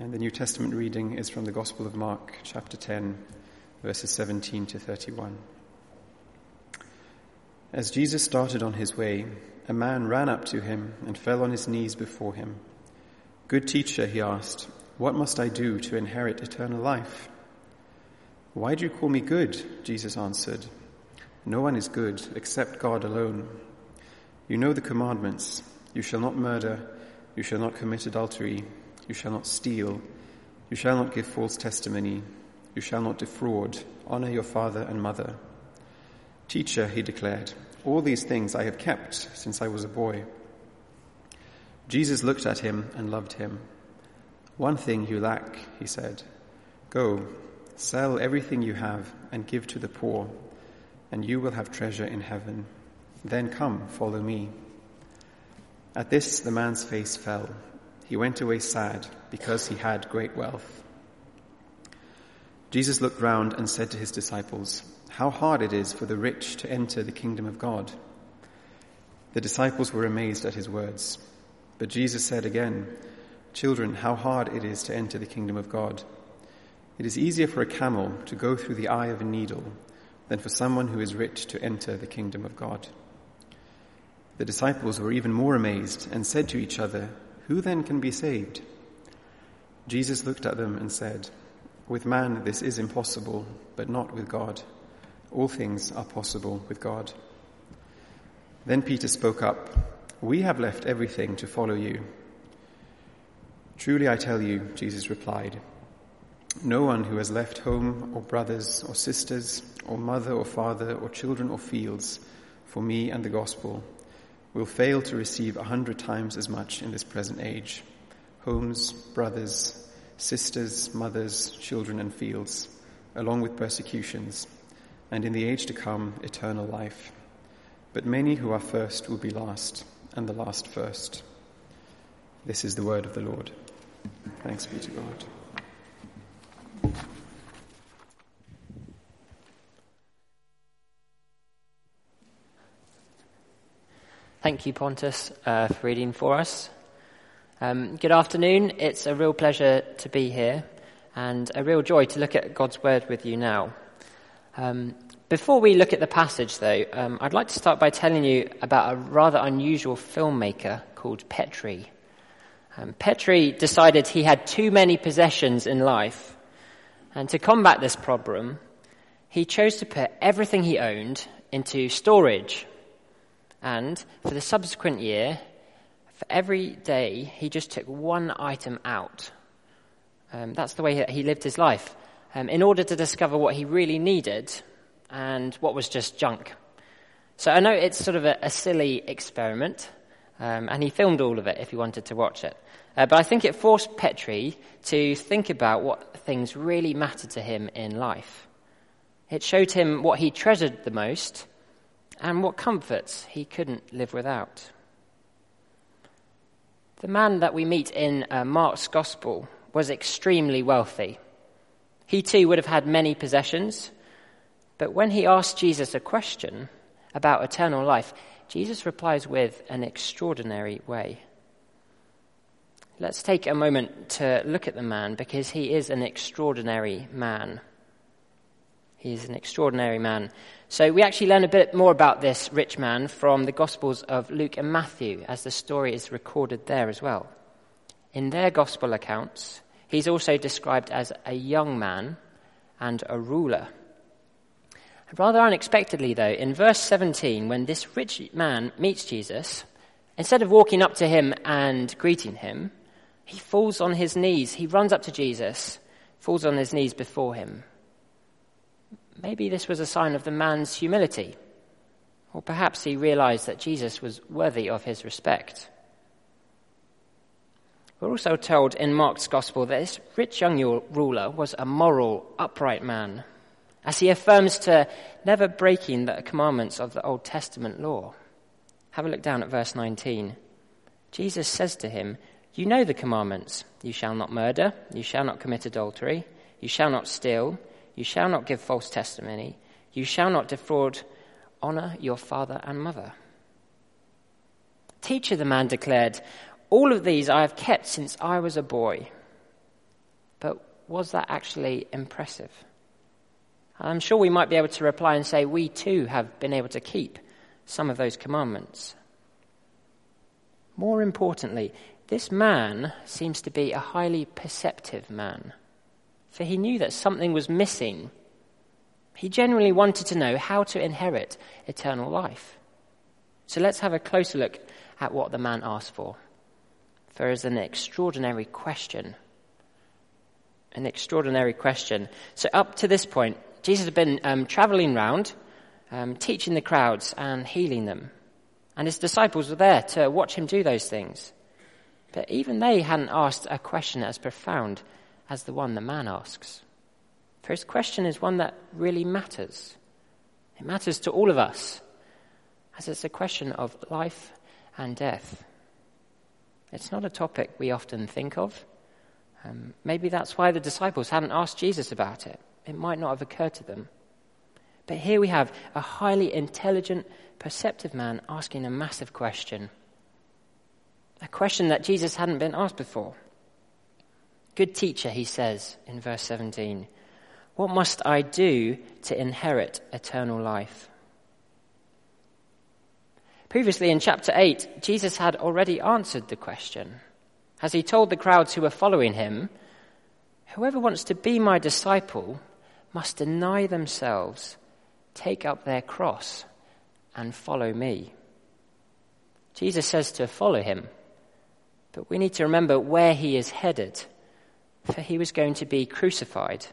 And the New Testament reading is from the Gospel of Mark, chapter 10, verses 17 to 31. As Jesus started on his way, a man ran up to him and fell on his knees before him. Good teacher, he asked, what must I do to inherit eternal life? Why do you call me good? Jesus answered. No one is good except God alone. You know the commandments. You shall not murder. You shall not commit adultery. You shall not steal. You shall not give false testimony. You shall not defraud. Honor your father and mother. Teacher, he declared, all these things I have kept since I was a boy. Jesus looked at him and loved him. One thing you lack, he said. Go, sell everything you have and give to the poor, and you will have treasure in heaven. Then come, follow me. At this, the man's face fell he went away sad because he had great wealth. Jesus looked round and said to his disciples, How hard it is for the rich to enter the kingdom of God. The disciples were amazed at his words. But Jesus said again, Children, how hard it is to enter the kingdom of God. It is easier for a camel to go through the eye of a needle than for someone who is rich to enter the kingdom of God. The disciples were even more amazed and said to each other, who then can be saved? Jesus looked at them and said, With man this is impossible, but not with God. All things are possible with God. Then Peter spoke up, We have left everything to follow you. Truly I tell you, Jesus replied, no one who has left home or brothers or sisters or mother or father or children or fields for me and the gospel will fail to receive a hundred times as much in this present age homes, brothers, sisters, mothers, children, and fields, along with persecutions, and in the age to come, eternal life. But many who are first will be last, and the last first. This is the word of the Lord. Thanks be to God. Thank you, Pontus, uh, for reading for us. Um, good afternoon. It's a real pleasure to be here and a real joy to look at God's Word with you now. Um, before we look at the passage, though, um, I'd like to start by telling you about a rather unusual filmmaker called Petri. Um, Petri decided he had too many possessions in life, and to combat this problem, he chose to put everything he owned into storage and for the subsequent year, for every day, he just took one item out. Um, that's the way that he lived his life, um, in order to discover what he really needed and what was just junk. So I know it's sort of a, a silly experiment, um, and he filmed all of it if you wanted to watch it. Uh, but I think it forced Petri to think about what things really mattered to him in life. It showed him what he treasured the most and what comforts he couldn't live without. The man that we meet in uh, Mark's Gospel was extremely wealthy. He too would have had many possessions, but when he asked Jesus a question about eternal life, Jesus replies with an extraordinary way. Let's take a moment to look at the man because he is an extraordinary man. He is an extraordinary man. So we actually learn a bit more about this rich man from the Gospels of Luke and Matthew, as the story is recorded there as well. In their Gospel accounts, he's also described as a young man and a ruler. Rather unexpectedly, though, in verse 17, when this rich man meets Jesus, instead of walking up to him and greeting him, he falls on his knees. He runs up to Jesus, falls on his knees before him. Maybe this was a sign of the man's humility, or perhaps he realized that Jesus was worthy of his respect. We're also told in Mark's Gospel that this rich young ruler was a moral, upright man, as he affirms to never breaking the commandments of the Old Testament law. Have a look down at verse 19. Jesus says to him, You know the commandments. You shall not murder, you shall not commit adultery, you shall not steal, you shall not give false testimony. You shall not defraud. Honor your father and mother. Teacher, the man declared, all of these I have kept since I was a boy. But was that actually impressive? I'm sure we might be able to reply and say we too have been able to keep some of those commandments. More importantly, this man seems to be a highly perceptive man, for he knew that something was missing. He genuinely wanted to know how to inherit eternal life. So let's have a closer look at what the man asked for. For it's an extraordinary question. An extraordinary question. So, up to this point, Jesus had been um, traveling around, um, teaching the crowds and healing them. And his disciples were there to watch him do those things. But even they hadn't asked a question as profound as the one the man asks. For his question is one that really matters. It matters to all of us, as it's a question of life and death. It's not a topic we often think of. Um, maybe that's why the disciples hadn't asked Jesus about it. It might not have occurred to them. But here we have a highly intelligent, perceptive man asking a massive question. A question that Jesus hadn't been asked before. Good teacher, he says in verse 17, what must I do to inherit eternal life? Previously in chapter 8, Jesus had already answered the question. As he told the crowds who were following him, Whoever wants to be my disciple must deny themselves take up their cross and follow me. Jesus says to follow him, but we need to remember where he is headed, for he was going to be crucified.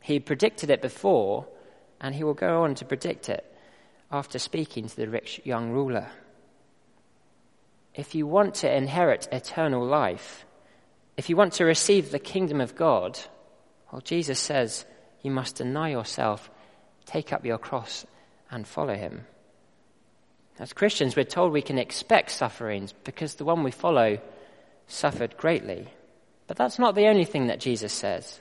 He predicted it before, and he will go on to predict it after speaking to the rich young ruler. If you want to inherit eternal life, if you want to receive the kingdom of God, well, Jesus says you must deny yourself take up your cross and follow him. As Christians, we're told we can expect sufferings because the one we follow suffered greatly. But that's not the only thing that Jesus says.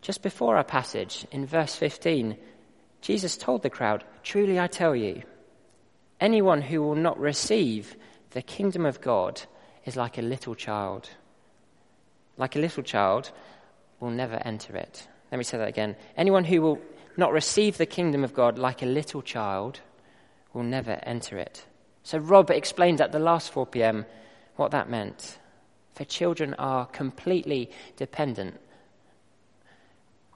Just before our passage, in verse 15, Jesus told the crowd, Truly I tell you, anyone who will not receive the kingdom of God is like a little child. Like a little child will never enter it. Let me say that again. Anyone who will not receive the kingdom of God like a little child will never enter it. So Rob explained at the last 4 p.m. what that meant. For children are completely dependent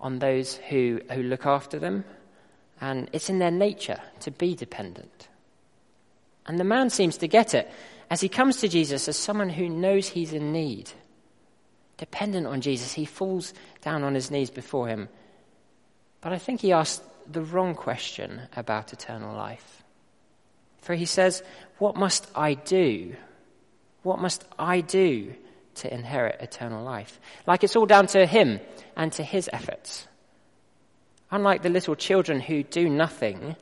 on those who, who look after them, and it's in their nature to be dependent. And the man seems to get it as he comes to Jesus as someone who knows he's in need. Dependent on Jesus, he falls down on his knees before him but I think he asked the wrong question about eternal life. For he says, What must I do? What must I do to inherit eternal life? Like it's all down to him and to his efforts. Unlike the little children who do nothing,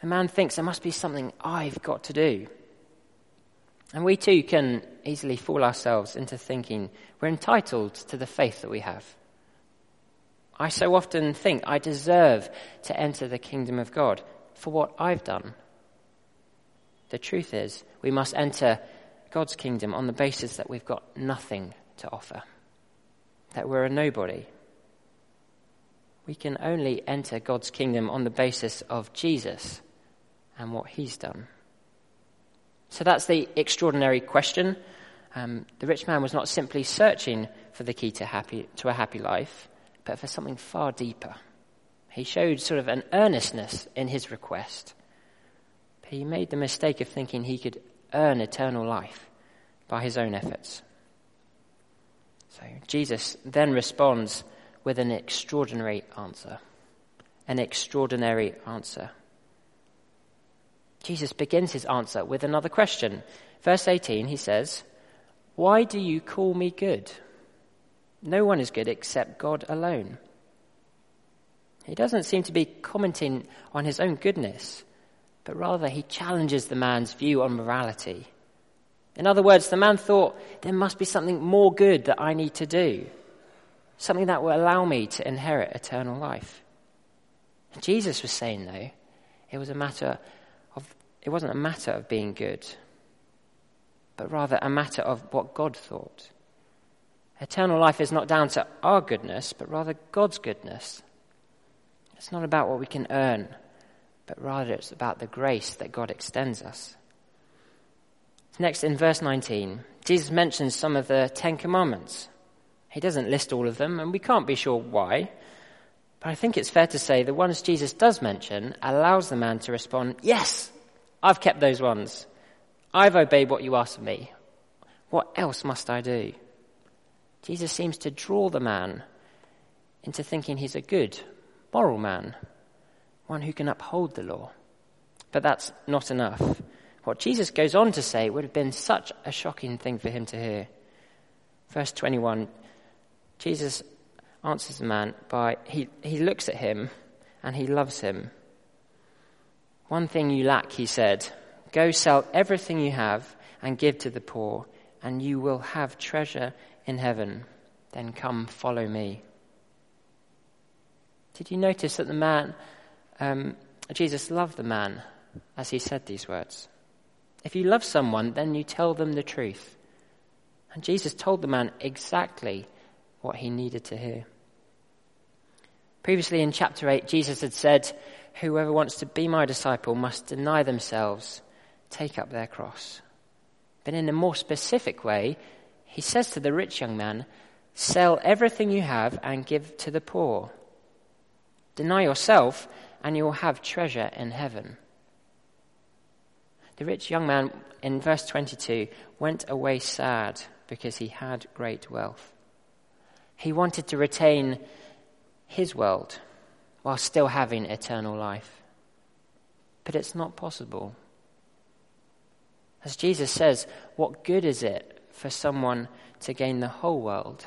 the man thinks there must be something I've got to do. And we too can easily fool ourselves into thinking we're entitled to the faith that we have. I so often think I deserve to enter the kingdom of God for what I've done. The truth is, we must enter God's kingdom on the basis that we've got nothing to offer, that we're a nobody. We can only enter God's kingdom on the basis of Jesus and what he's done. So that's the extraordinary question. Um, the rich man was not simply searching for the key to, happy, to a happy life but for something far deeper. He showed sort of an earnestness in his request. But he made the mistake of thinking he could earn eternal life by his own efforts. So Jesus then responds with an extraordinary answer. An extraordinary answer. Jesus begins his answer with another question. Verse 18, he says, Why do you call me good? No one is good except God alone. He doesn't seem to be commenting on his own goodness, but rather he challenges the man's view on morality. In other words, the man thought there must be something more good that I need to do, something that will allow me to inherit eternal life. Jesus was saying, though, it was a matter of, it wasn't a matter of being good, but rather a matter of what God thought. Eternal life is not down to our goodness, but rather God's goodness. It's not about what we can earn, but rather it's about the grace that God extends us. Next, in verse 19, Jesus mentions some of the Ten Commandments. He doesn't list all of them, and we can't be sure why. But I think it's fair to say the ones Jesus does mention allows the man to respond, Yes, I've kept those ones. I've obeyed what you asked of me. What else must I do? Jesus seems to draw the man into thinking he's a good, moral man, one who can uphold the law. But that's not enough. What Jesus goes on to say would have been such a shocking thing for him to hear. Verse 21 Jesus answers the man by, he, he looks at him and he loves him. One thing you lack, he said. Go sell everything you have and give to the poor, and you will have treasure in heaven. Then come, follow me. Did you notice that the man, um, Jesus loved the man as he said these words? If you love someone, then you tell them the truth. And Jesus told the man exactly what he needed to hear. Previously in chapter 8, Jesus had said, Whoever wants to be my disciple must deny themselves, take up their cross. But in a more specific way, he says to the rich young man, Sell everything you have and give to the poor. Deny yourself, and you will have treasure in heaven. The rich young man in verse 22 went away sad because he had great wealth. He wanted to retain his world while still having eternal life. But it's not possible. As Jesus says, what good is it for someone to gain the whole world,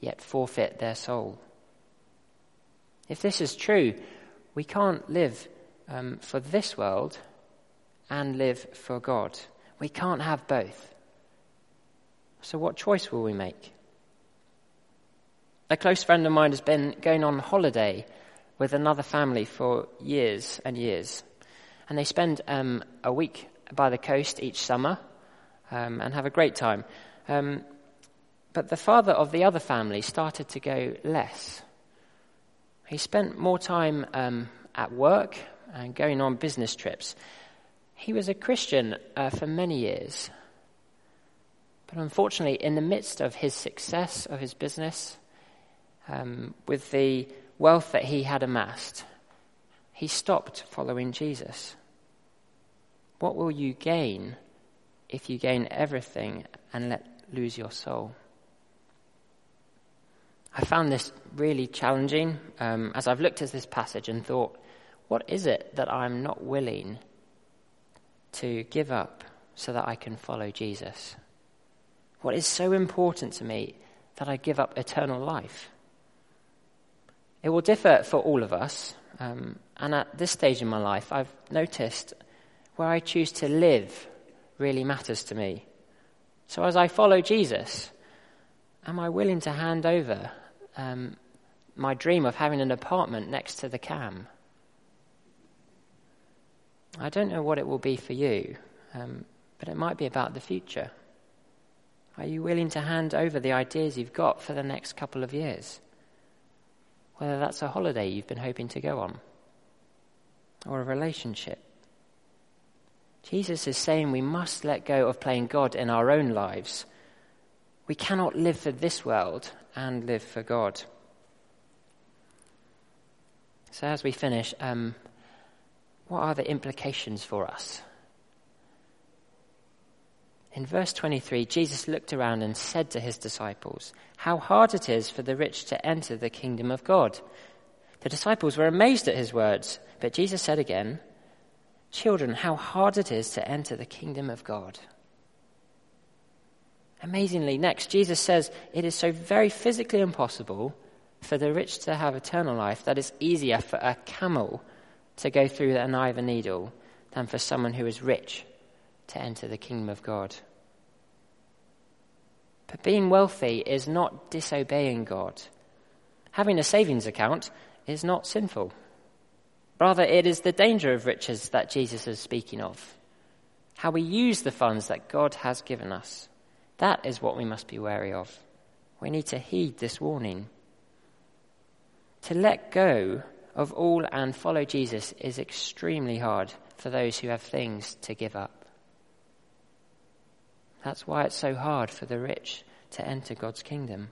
yet forfeit their soul? If this is true, we can't live um, for this world and live for God. We can't have both. So, what choice will we make? A close friend of mine has been going on holiday with another family for years and years. And they spend um, a week by the coast each summer um, and have a great time. Um, but the father of the other family started to go less. He spent more time um, at work and going on business trips. He was a Christian uh, for many years. But unfortunately, in the midst of his success of his business, um, with the wealth that he had amassed, he stopped following Jesus. What will you gain if you gain everything and let lose your soul? I found this really challenging um, as I've looked at this passage and thought, what is it that I'm not willing to give up so that I can follow Jesus? What is so important to me that I give up eternal life? It will differ for all of us. Um, and at this stage in my life, I've noticed where I choose to live really matters to me. So as I follow Jesus, am I willing to hand over um, my dream of having an apartment next to the cam? I don't know what it will be for you, um, but it might be about the future. Are you willing to hand over the ideas you've got for the next couple of years? whether that's a holiday you've been hoping to go on or a relationship. Jesus is saying we must let go of playing God in our own lives. We cannot live for this world and live for God. So, as we finish, um, what are the implications for us? In verse 23, Jesus looked around and said to his disciples, How hard it is for the rich to enter the kingdom of God. The disciples were amazed at his words, but Jesus said again, Children, how hard it is to enter the kingdom of God. Amazingly, next, Jesus says it is so very physically impossible for the rich to have eternal life that it's easier for a camel to go through an eye of a needle than for someone who is rich to enter the kingdom of God. But being wealthy is not disobeying God. Having a savings account is not sinful. Rather, it is the danger of riches that Jesus is speaking of. How we use the funds that God has given us. That is what we must be wary of. We need to heed this warning. To let go of all and follow Jesus is extremely hard for those who have things to give up. That's why it's so hard for the rich to enter God's kingdom.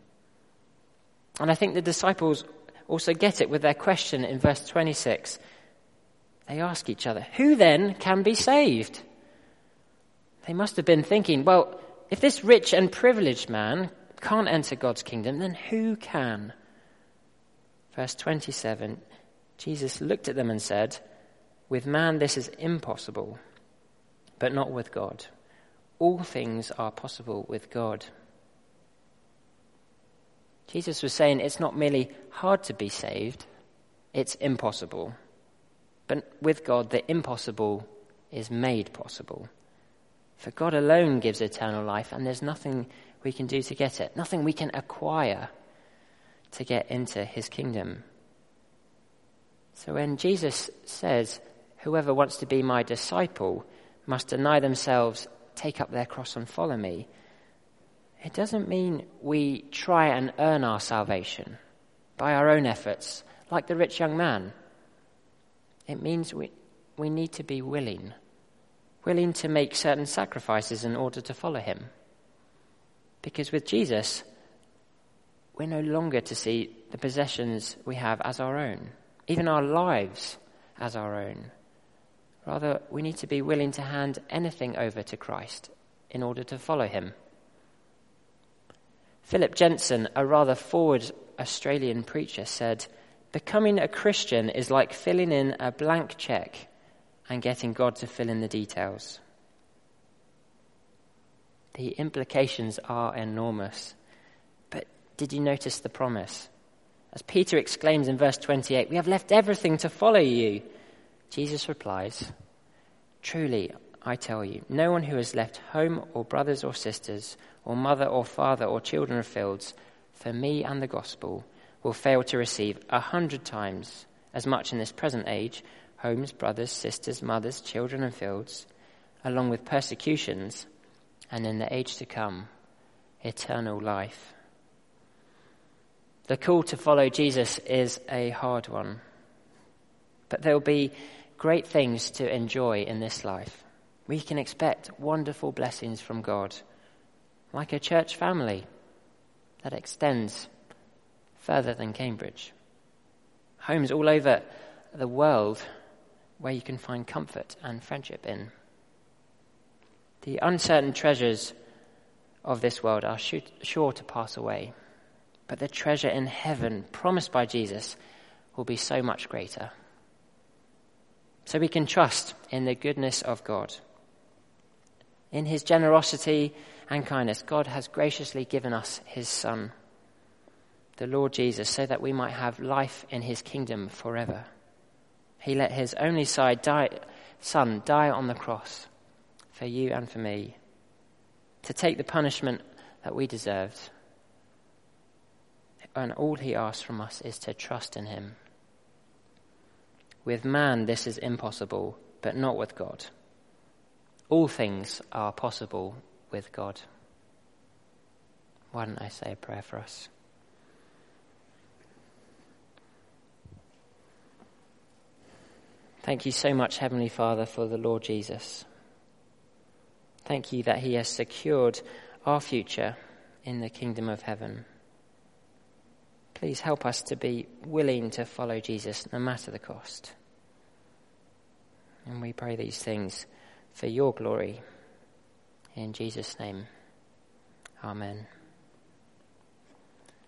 And I think the disciples also get it with their question in verse 26. They ask each other, Who then can be saved? They must have been thinking, well, if this rich and privileged man can't enter God's kingdom, then who can? Verse 27 Jesus looked at them and said, With man this is impossible, but not with God. All things are possible with God. Jesus was saying it's not merely hard to be saved, it's impossible. But with God, the impossible is made possible. For God alone gives eternal life, and there's nothing we can do to get it, nothing we can acquire to get into his kingdom. So when Jesus says, Whoever wants to be my disciple must deny themselves, take up their cross, and follow me, it doesn't mean we try and earn our salvation by our own efforts, like the rich young man. It means we, we need to be willing, willing to make certain sacrifices in order to follow him. Because with Jesus, we're no longer to see the possessions we have as our own, even our lives as our own. Rather, we need to be willing to hand anything over to Christ in order to follow him. Philip Jensen, a rather forward Australian preacher, said, Becoming a Christian is like filling in a blank check and getting God to fill in the details. The implications are enormous. But did you notice the promise? As Peter exclaims in verse 28, We have left everything to follow you. Jesus replies, Truly, I tell you, no one who has left home or brothers or sisters or mother or father or children or fields for me and the gospel will fail to receive a hundred times as much in this present age homes, brothers, sisters, mothers, children, and fields, along with persecutions, and in the age to come, eternal life. The call to follow Jesus is a hard one, but there will be great things to enjoy in this life we can expect wonderful blessings from God, like a church family that extends further than Cambridge. Homes all over the world where you can find comfort and friendship in. The uncertain treasures of this world are sure to pass away, but the treasure in heaven promised by Jesus will be so much greater. So we can trust in the goodness of God. In his generosity and kindness, God has graciously given us his Son, the Lord Jesus, so that we might have life in his kingdom forever. He let his only son die on the cross for you and for me, to take the punishment that we deserved. And all he asks from us is to trust in him. With man, this is impossible, but not with God. All things are possible with God. Why don't I say a prayer for us? Thank you so much, Heavenly Father, for the Lord Jesus. Thank you that He has secured our future in the kingdom of heaven. Please help us to be willing to follow Jesus no matter the cost. And we pray these things for your glory. In Jesus' name, Amen.